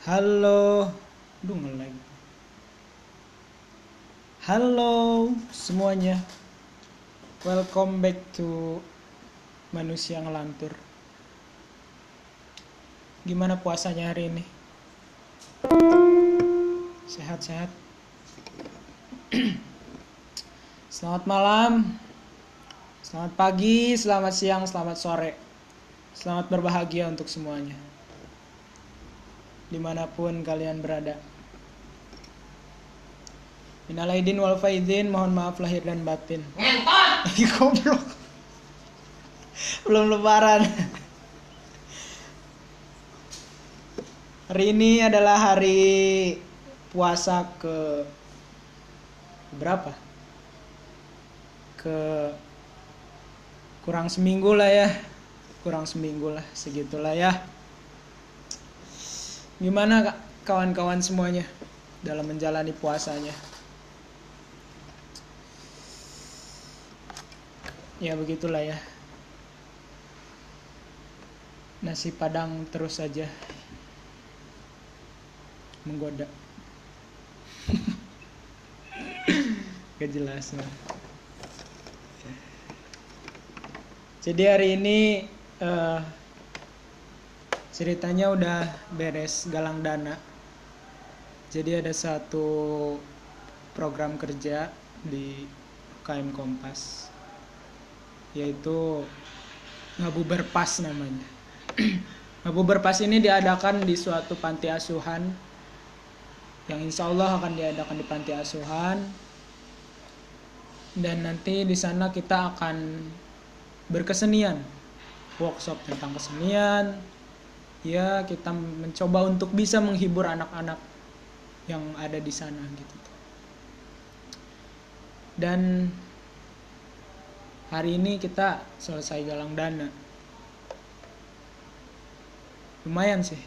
Halo, duh ngelag. Halo semuanya, welcome back to manusia ngelantur. Gimana puasanya hari ini? Sehat-sehat. Selamat malam, selamat pagi, selamat siang, selamat sore. Selamat berbahagia untuk semuanya di mana pun kalian berada. Minal aidin wal faizin, mohon maaf lahir dan batin. Ngentot! Goblok. Belum lebaran. Hari ini adalah hari puasa ke berapa? Ke kurang seminggu lah ya. Kurang seminggu lah, segitulah ya. Gimana kawan-kawan semuanya dalam menjalani puasanya? Ya begitulah ya. Nasi padang terus saja menggoda. Gak jelas lah. Jadi hari ini eh, ceritanya udah beres galang dana. Jadi ada satu program kerja di KM Kompas yaitu ngabuber pas namanya. Ngabuber pas ini diadakan di suatu panti asuhan yang insya Allah akan diadakan di panti asuhan. Dan nanti di sana kita akan berkesenian workshop tentang kesenian ya kita mencoba untuk bisa menghibur anak-anak yang ada di sana gitu. Dan hari ini kita selesai galang dana. Lumayan sih.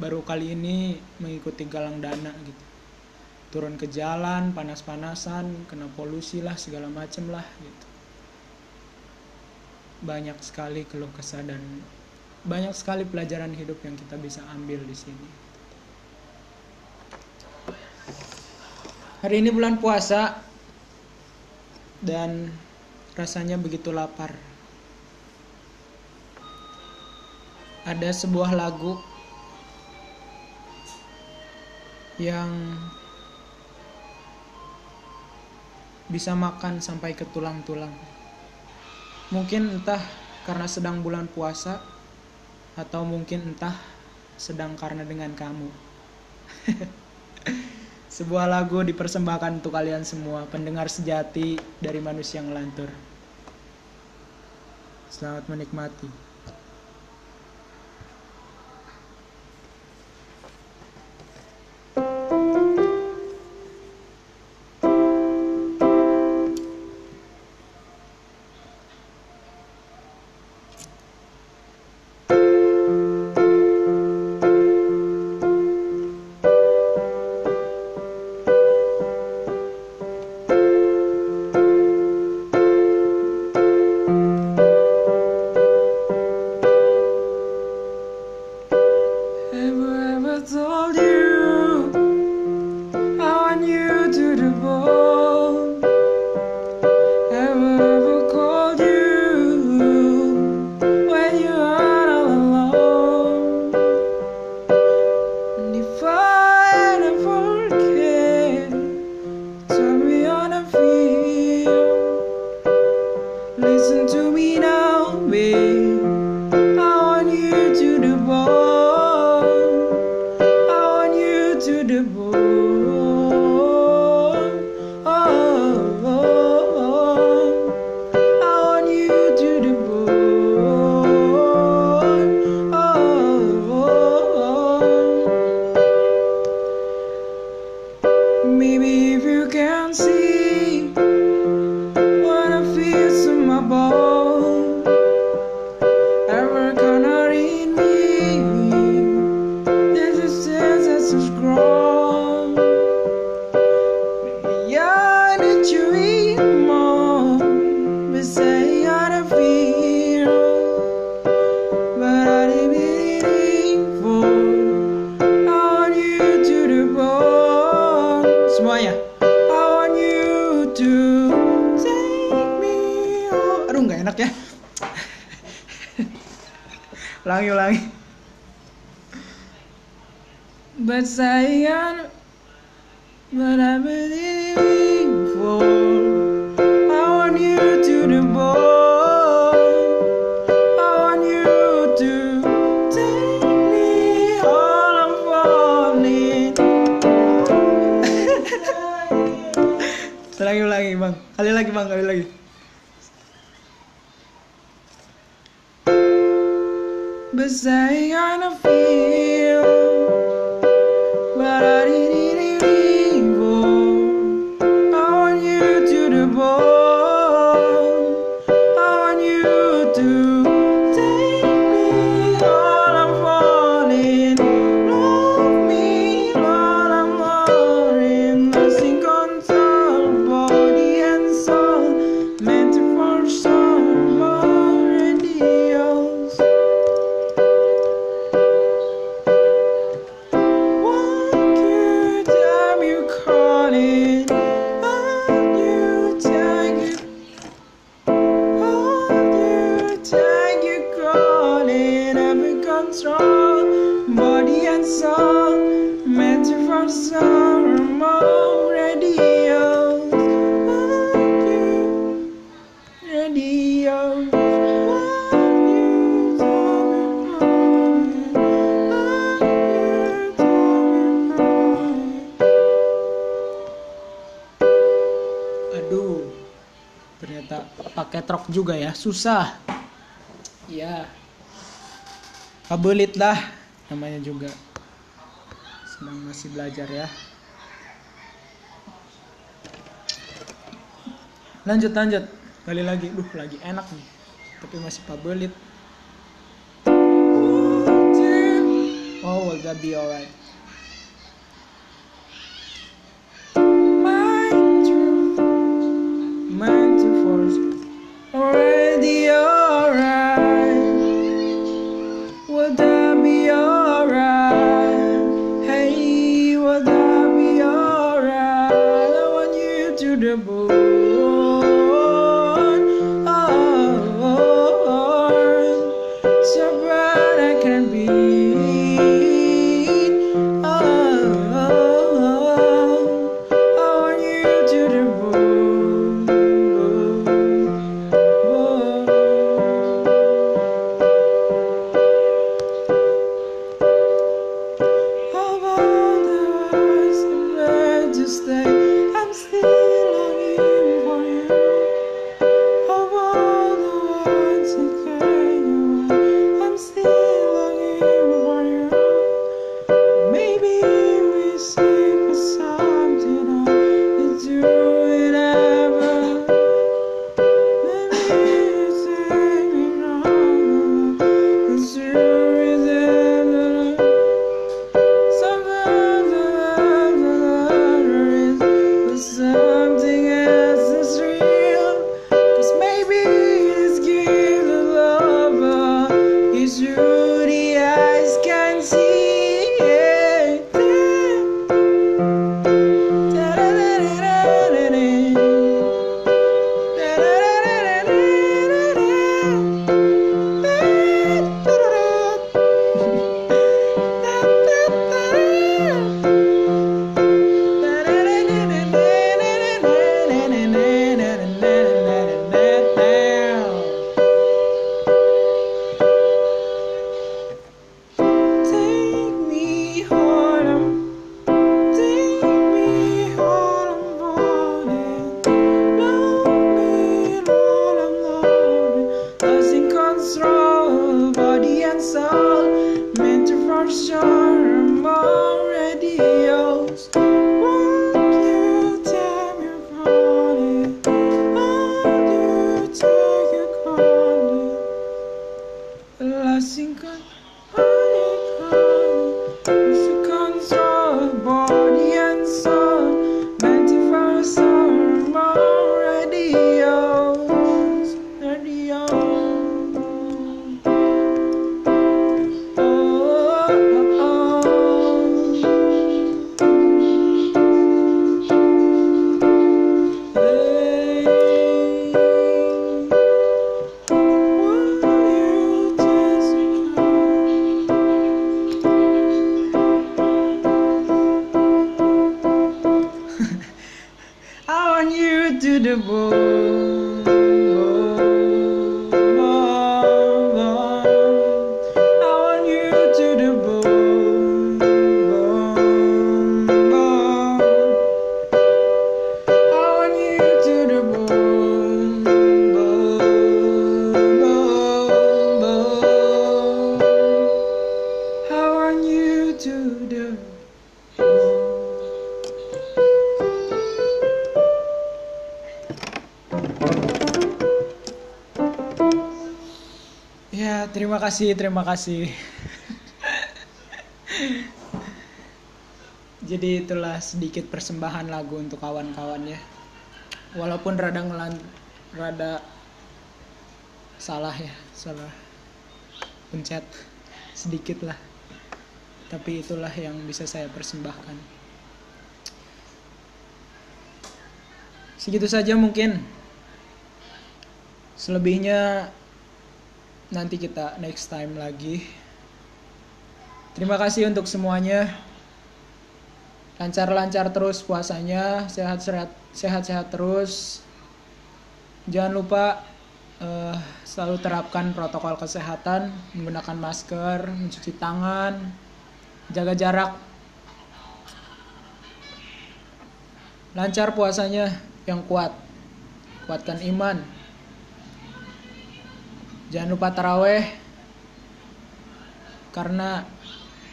Baru kali ini mengikuti galang dana gitu. Turun ke jalan panas-panasan kena polusi lah segala macem lah gitu. Banyak sekali keluh kesah dan banyak sekali pelajaran hidup yang kita bisa ambil di sini. Hari ini bulan puasa dan rasanya begitu lapar. Ada sebuah lagu yang bisa makan sampai ke tulang-tulang. Mungkin entah karena sedang bulan puasa atau mungkin entah sedang karena dengan kamu. Sebuah lagu dipersembahkan untuk kalian semua, pendengar sejati dari manusia ngelantur. Selamat menikmati. enak ya ulangi ulangi but I sayang but I believe for I want you to the ball Ulangi, ulangi bang. Kali lagi bang, kali lagi. Say I'm a feel bentrok juga ya. Susah. Ya kabelit lah namanya juga. Sedang masih belajar ya. Lanjut lanjut. Kali lagi. Duh lagi enak nih. Tapi masih pabelit oh will that be alright? Damn y yo. stars. The bone, kasih, terima kasih. Jadi itulah sedikit persembahan lagu untuk kawan-kawan ya. Walaupun rada ngelan rada salah ya, salah pencet sedikit lah. Tapi itulah yang bisa saya persembahkan. Segitu saja mungkin. Selebihnya nanti kita next time lagi. Terima kasih untuk semuanya. Lancar-lancar terus puasanya, sehat-sehat sehat-sehat terus. Jangan lupa eh, selalu terapkan protokol kesehatan, menggunakan masker, mencuci tangan, jaga jarak. Lancar puasanya yang kuat. Kuatkan iman. Jangan lupa taraweh. Karena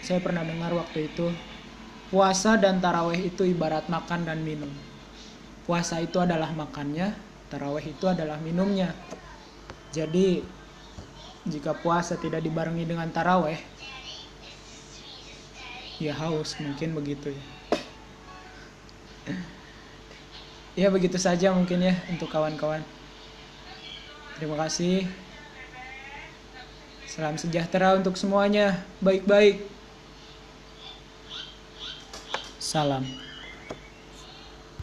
saya pernah dengar waktu itu puasa dan taraweh itu ibarat makan dan minum. Puasa itu adalah makannya, taraweh itu adalah minumnya. Jadi jika puasa tidak dibarengi dengan taraweh, ya haus mungkin begitu ya. Ya begitu saja mungkin ya untuk kawan-kawan. Terima kasih. Salam sejahtera untuk semuanya. Baik-baik. Salam.